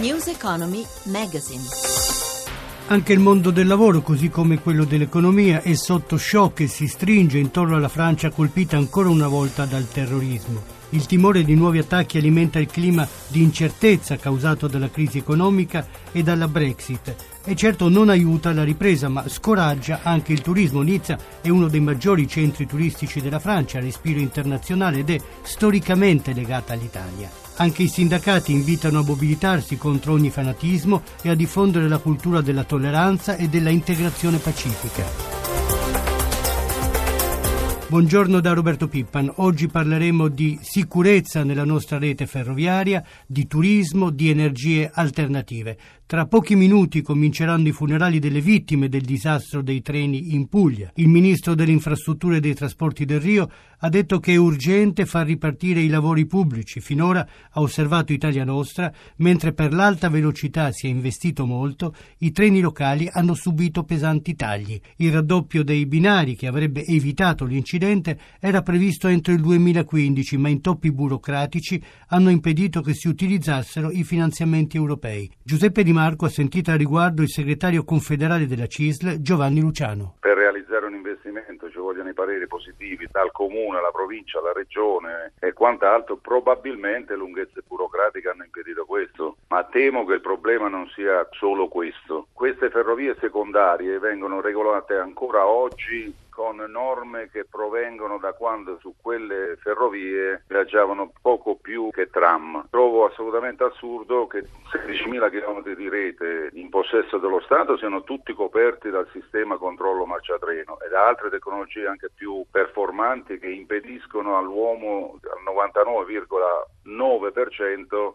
News Economy Magazine. Anche il mondo del lavoro, così come quello dell'economia, è sotto shock e si stringe intorno alla Francia colpita ancora una volta dal terrorismo. Il timore di nuovi attacchi alimenta il clima di incertezza causato dalla crisi economica e dalla Brexit e certo non aiuta la ripresa, ma scoraggia anche il turismo. Nizza è uno dei maggiori centri turistici della Francia, respiro internazionale ed è storicamente legata all'Italia. Anche i sindacati invitano a mobilitarsi contro ogni fanatismo e a diffondere la cultura della tolleranza e della integrazione pacifica. Buongiorno da Roberto Pippan. Oggi parleremo di sicurezza nella nostra rete ferroviaria, di turismo, di energie alternative. Tra pochi minuti cominceranno i funerali delle vittime del disastro dei treni in Puglia. Il ministro delle infrastrutture e dei trasporti del Rio ha detto che è urgente far ripartire i lavori pubblici. Finora ha osservato Italia Nostra, mentre per l'alta velocità si è investito molto, i treni locali hanno subito pesanti tagli. Il raddoppio dei binari che avrebbe evitato l'incidente era previsto entro il 2015, ma intoppi burocratici hanno impedito che si utilizzassero i finanziamenti europei. Giuseppe Di Marco ha sentito a riguardo il segretario confederale della CISL Giovanni Luciano. Per realizzare un investimento ci vogliono i pareri positivi dal comune alla provincia, alla regione e quant'altro, probabilmente lunghezze burocratiche hanno impedito questo, ma temo che il problema non sia solo questo. Queste ferrovie secondarie vengono regolate ancora oggi con norme che provengono da quando su quelle ferrovie viaggiavano poco più che tram. Trovo assolutamente assurdo che 16.000 km di rete in possesso dello Stato siano tutti coperti dal sistema controllo marciatreno e da altre tecnologie anche più performanti che impediscono all'uomo al 99,9%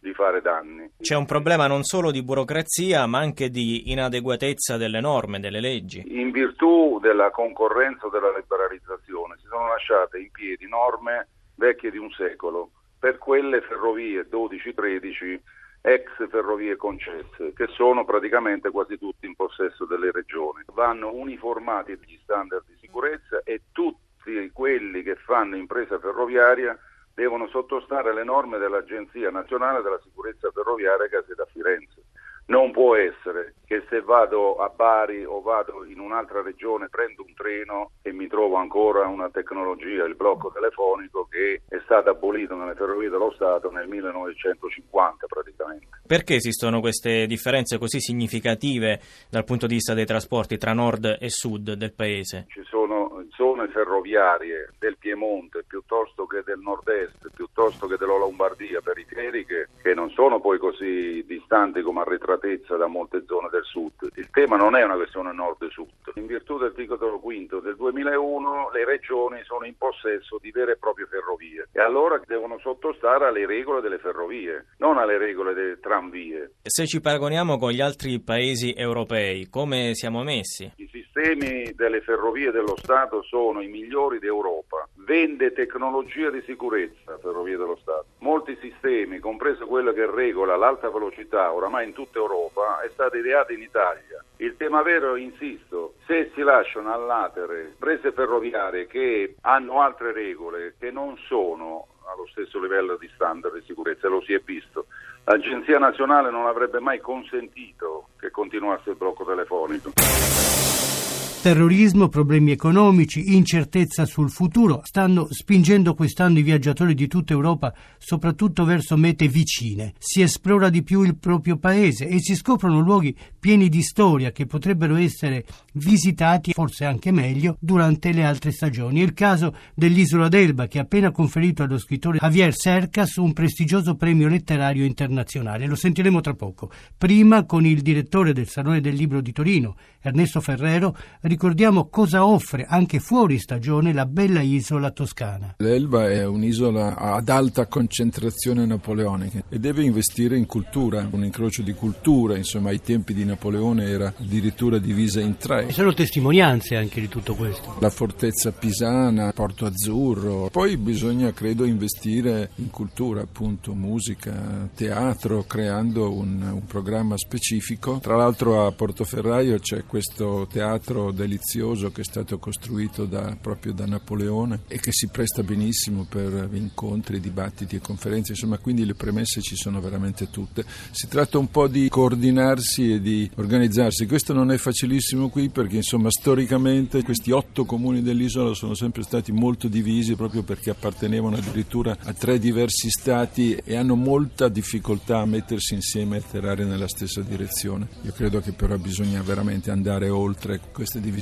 di fare danni. C'è un problema non solo di burocrazia ma anche di inadeguatezza delle norme, delle leggi. In virtù della concorrenza processo della liberalizzazione si sono lasciate in piedi norme vecchie di un secolo per quelle ferrovie 12-13 ex ferrovie concesse, che sono praticamente quasi tutti in possesso delle regioni. Vanno uniformati gli standard di sicurezza e tutti quelli che fanno impresa ferroviaria devono sottostare alle norme dell'Agenzia Nazionale della Sicurezza Ferroviaria che ha sede a Firenze. Non può essere che se vado a Bari o vado in un'altra regione prendo un treno e mi trovo ancora una tecnologia, il blocco telefonico che è stato abolito nelle ferrovie dello Stato nel 1950 praticamente. Perché esistono queste differenze così significative dal punto di vista dei trasporti tra nord e sud del paese? Ci ferroviarie del Piemonte piuttosto che del nord-est, piuttosto che della Lombardia periferiche che non sono poi così distanti come arretratezza da molte zone del sud. Il tema non è una questione nord-sud. In virtù del titolo quinto del 2001 le regioni sono in possesso di vere e proprie ferrovie e allora devono sottostare alle regole delle ferrovie, non alle regole delle tramvie. Se ci paragoniamo con gli altri paesi europei, come siamo messi? I sistemi delle ferrovie dello Stato sono i migliori d'Europa. Vende tecnologia di sicurezza Ferrovie dello Stato. Molti sistemi, compreso quello che regola l'alta velocità oramai in tutta Europa, è stato ideato in Italia. Il tema vero, insisto, se si lasciano all'atere prese ferroviarie che hanno altre regole, che non sono allo stesso livello di standard di sicurezza, lo si è visto. L'Agenzia nazionale non avrebbe mai consentito che continuasse il blocco telefonico. Terrorismo, problemi economici, incertezza sul futuro stanno spingendo quest'anno i viaggiatori di tutta Europa soprattutto verso mete vicine. Si esplora di più il proprio paese e si scoprono luoghi pieni di storia che potrebbero essere visitati, forse anche meglio, durante le altre stagioni. È il caso dell'isola d'Elba che ha appena conferito allo scrittore Javier Cercas un prestigioso premio letterario internazionale. Lo sentiremo tra poco. Prima con il direttore del Salone del Libro di Torino, Ernesto Ferrero, ricordiamo cosa offre anche fuori stagione la bella isola toscana. L'Elba è un'isola ad alta concentrazione napoleonica e deve investire in cultura, un incrocio di cultura, insomma ai tempi di Napoleone era addirittura divisa in tre. E sono testimonianze anche di tutto questo. La fortezza pisana, Porto Azzurro, poi bisogna credo investire in cultura, appunto musica, teatro, creando un, un programma specifico. Tra l'altro a Portoferraio c'è questo teatro del delizioso che è stato costruito da, proprio da Napoleone e che si presta benissimo per incontri, dibattiti e conferenze, insomma quindi le premesse ci sono veramente tutte. Si tratta un po' di coordinarsi e di organizzarsi, questo non è facilissimo qui perché insomma storicamente questi otto comuni dell'isola sono sempre stati molto divisi proprio perché appartenevano addirittura a tre diversi stati e hanno molta difficoltà a mettersi insieme e atterrare nella stessa direzione. Io credo che però bisogna veramente andare oltre queste divisioni.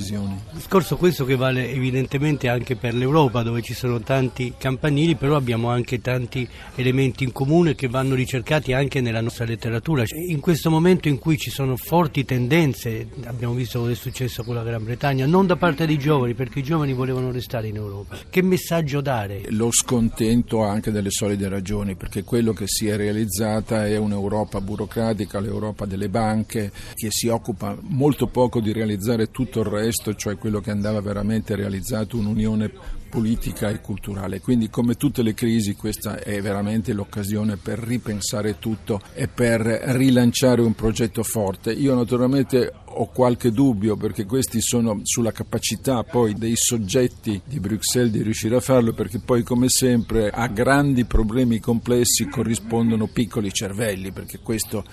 Discorso questo che vale evidentemente anche per l'Europa dove ci sono tanti campanili, però abbiamo anche tanti elementi in comune che vanno ricercati anche nella nostra letteratura. In questo momento in cui ci sono forti tendenze, abbiamo visto cosa è successo con la Gran Bretagna, non da parte dei giovani, perché i giovani volevano restare in Europa. Che messaggio dare? Lo scontento anche delle solide ragioni, perché quello che si è realizzata è un'Europa burocratica, l'Europa delle banche, che si occupa molto poco di realizzare tutto il resto, cioè quello che andava veramente realizzato, un'unione politica e culturale. Quindi come tutte le crisi questa è veramente l'occasione per ripensare tutto e per rilanciare un progetto forte. Io naturalmente ho qualche dubbio perché questi sono sulla capacità poi dei soggetti di Bruxelles di riuscire a farlo perché poi come sempre a grandi problemi complessi corrispondono piccoli cervelli perché questo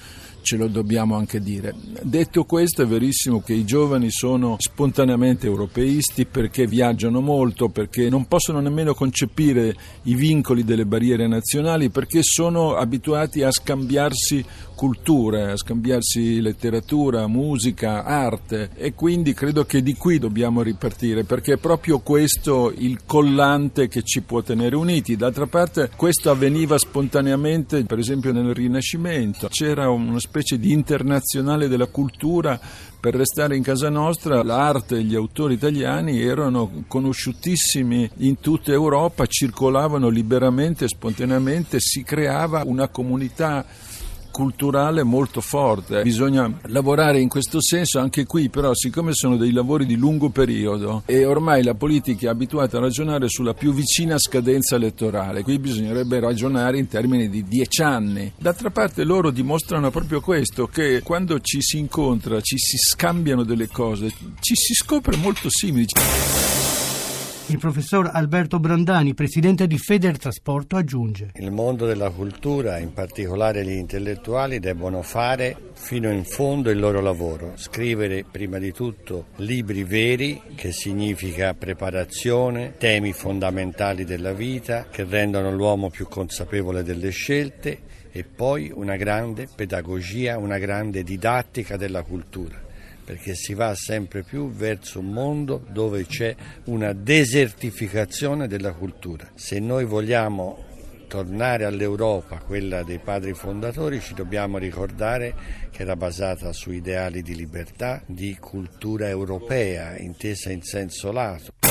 ce lo dobbiamo anche dire. Detto questo è verissimo che i giovani sono spontaneamente europeisti perché viaggiano molto, perché non possono nemmeno concepire i vincoli delle barriere nazionali, perché sono abituati a scambiarsi culture, a scambiarsi letteratura, musica, arte. E quindi credo che di qui dobbiamo ripartire perché è proprio questo il collante che ci può tenere uniti. D'altra parte questo avveniva spontaneamente per esempio nel Rinascimento, c'era una specie di internazionale della cultura per restare in casa nostra, l'arte e gli autori italiani erano conosciutissimi in tutta Europa, circolavano liberamente, spontaneamente, si creava una comunità culturale molto forte. Bisogna lavorare in questo senso anche qui, però siccome sono dei lavori di lungo periodo e ormai la politica è abituata a ragionare sulla più vicina scadenza elettorale, qui bisognerebbe ragionare in termini di dieci anni. D'altra parte loro dimostrano proprio questo, che quando ci si incontra, ci si scambiano delle cose, ci si scopre molto simili. Il professor Alberto Brandani, presidente di Federtrasporto, aggiunge. Il mondo della cultura, in particolare gli intellettuali, debbono fare fino in fondo il loro lavoro, scrivere prima di tutto libri veri, che significa preparazione, temi fondamentali della vita, che rendono l'uomo più consapevole delle scelte e poi una grande pedagogia, una grande didattica della cultura perché si va sempre più verso un mondo dove c'è una desertificazione della cultura. Se noi vogliamo tornare all'Europa, quella dei padri fondatori, ci dobbiamo ricordare che era basata su ideali di libertà, di cultura europea, intesa in senso lato.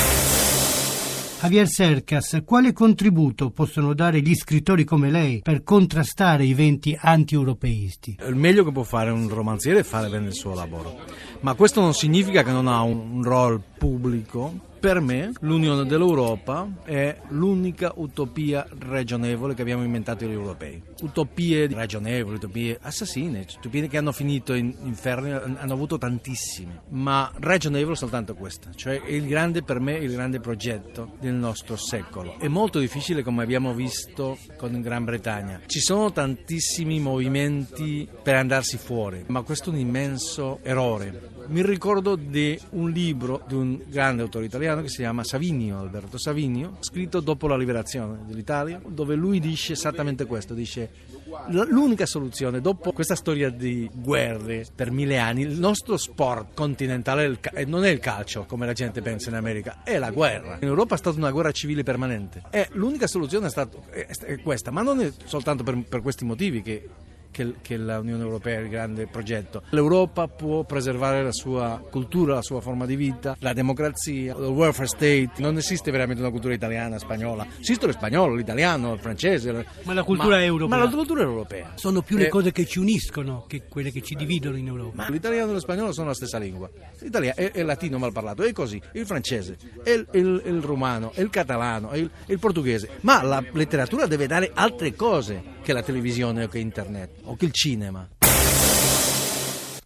Javier Sercas, quale contributo possono dare gli scrittori come lei per contrastare i venti anti-europeisti? Il meglio che può fare un romanziere è fare bene il suo lavoro, ma questo non significa che non ha un ruolo pubblico per me l'Unione dell'Europa è l'unica utopia ragionevole che abbiamo inventato gli europei. Utopie ragionevoli, utopie assassine, utopie che hanno finito in inferni, hanno avuto tantissime, ma ragionevole soltanto questa, cioè il grande per me, il grande progetto del nostro secolo. È molto difficile come abbiamo visto con Gran Bretagna. Ci sono tantissimi movimenti per andarsi fuori, ma questo è un immenso errore. Mi ricordo di un libro di un grande autore italiano che si chiama Savinio, Alberto Savinio, scritto dopo la liberazione dell'Italia, dove lui dice esattamente questo, dice l'unica soluzione dopo questa storia di guerre per mille anni, il nostro sport continentale non è il calcio come la gente pensa in America, è la guerra. In Europa è stata una guerra civile permanente e l'unica soluzione è, stata, è questa, ma non è soltanto per, per questi motivi che che, che l'Unione Europea è il grande progetto. L'Europa può preservare la sua cultura, la sua forma di vita, la democrazia, il welfare state. Non esiste veramente una cultura italiana, spagnola. Esiste lo spagnolo, l'italiano, il francese. Ma la cultura ma, europea. Ma la cultura europea. Sono più le eh, cose che ci uniscono che quelle che ci dividono in Europa. L'italiano e lo spagnolo sono la stessa lingua. L'italiano è, è latino mal parlato, è così. Il francese, è il, il, il romano, è il catalano, è il, è il portoghese. Ma la letteratura deve dare altre cose che la televisione o che internet o che il cinema.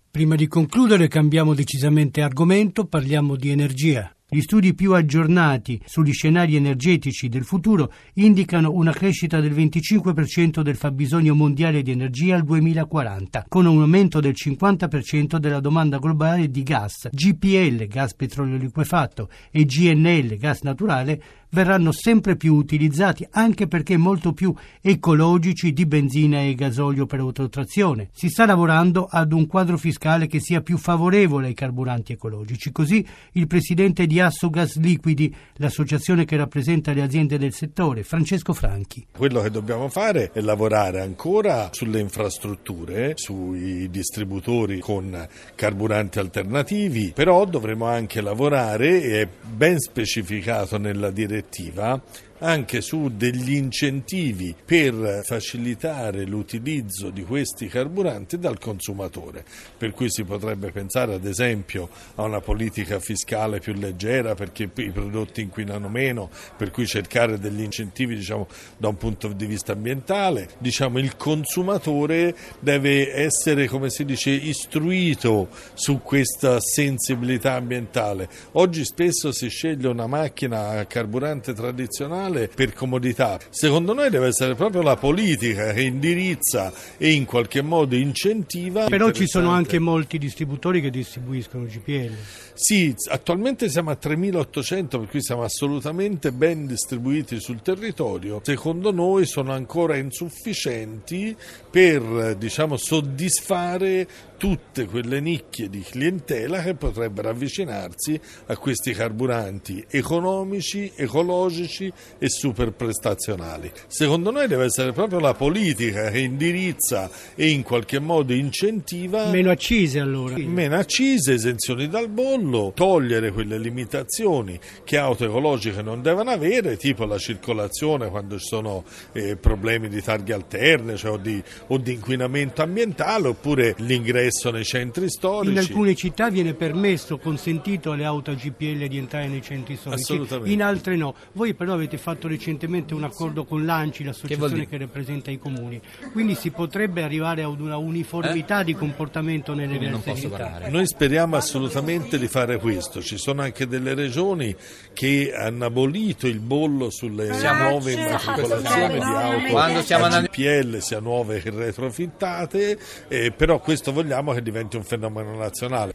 Prima di concludere cambiamo decisamente argomento, parliamo di energia. Gli studi più aggiornati sugli scenari energetici del futuro indicano una crescita del 25% del fabbisogno mondiale di energia al 2040, con un aumento del 50% della domanda globale di gas. GPL, gas petrolio liquefatto, e GNL, gas naturale, verranno sempre più utilizzati anche perché molto più ecologici di benzina e gasolio per autotrazione. Si sta lavorando ad un quadro fiscale che sia più favorevole ai carburanti ecologici. Così il presidente di Assogas Liquidi, l'associazione che rappresenta le aziende del settore, Francesco Franchi. Quello che dobbiamo fare è lavorare ancora sulle infrastrutture, sui distributori con carburanti alternativi, però dovremo anche lavorare, e è ben specificato nella direttiva anche su degli incentivi per facilitare l'utilizzo di questi carburanti dal consumatore, per cui si potrebbe pensare ad esempio a una politica fiscale più leggera perché i prodotti inquinano meno, per cui cercare degli incentivi diciamo, da un punto di vista ambientale, diciamo, il consumatore deve essere come si dice istruito su questa sensibilità ambientale. Oggi spesso si sceglie una macchina a carburante tradizionale nazionale per comodità. Secondo noi deve essere proprio la politica che indirizza e in qualche modo incentiva. Però ci sono anche molti distributori che distribuiscono GPL. Sì, attualmente siamo a 3800, per cui siamo assolutamente ben distribuiti sul territorio. Secondo noi sono ancora insufficienti per diciamo, soddisfare tutte quelle nicchie di clientela che potrebbero avvicinarsi a questi carburanti economici, ecologici e super prestazionali. Secondo noi deve essere proprio la politica che indirizza e in qualche modo incentiva meno accise allora. Meno accise, esenzioni dal bollo, togliere quelle limitazioni che auto ecologiche non devono avere, tipo la circolazione quando ci sono eh, problemi di targhe alterne cioè, o, di, o di inquinamento ambientale oppure l'ingresso nei centri storici. In alcune città viene permesso, consentito alle auto a GPL di entrare nei centri storici, in altre no. Voi però avete fatto recentemente un accordo con l'ANCI, l'associazione che, che rappresenta i comuni, quindi si potrebbe arrivare ad una uniformità eh? di comportamento nelle diverse città. Noi speriamo assolutamente di fare questo, ci sono anche delle regioni che hanno abolito il bollo sulle siamo, nuove immatricolazioni di auto. Quando siamo a GPL, sia nuove che retrofittate, eh, però questo vogliamo che diventi un fenomeno nazionale.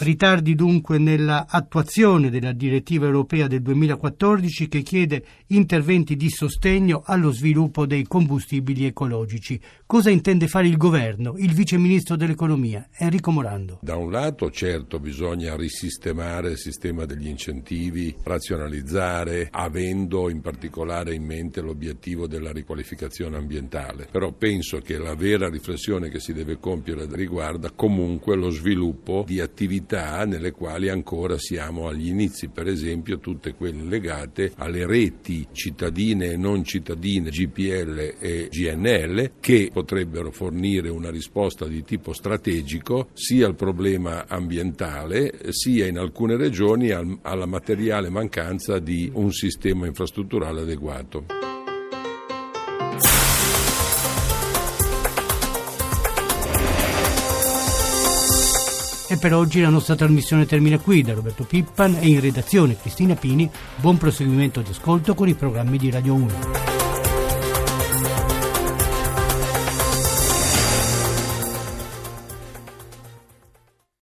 Ritardi dunque nella attuazione della direttiva europea del 2014 che chiede interventi di sostegno allo sviluppo dei combustibili ecologici. Cosa intende fare il governo? Il vice ministro dell'economia, Enrico Morando. Da un lato certo bisogna risistemare il sistema degli incentivi, razionalizzare, avendo in particolare in mente l'obiettivo della riqualificazione ambientale. Però penso che la vera riflessione che si deve compiere riguarda comunque lo sviluppo di attività attività nelle quali ancora siamo agli inizi, per esempio tutte quelle legate alle reti cittadine e non cittadine GPL e GNL che potrebbero fornire una risposta di tipo strategico sia al problema ambientale sia in alcune regioni alla materiale mancanza di un sistema infrastrutturale adeguato. E per oggi la nostra trasmissione termina qui. Da Roberto Pippan e in redazione Cristina Pini. Buon proseguimento di ascolto con i programmi di Radio 1.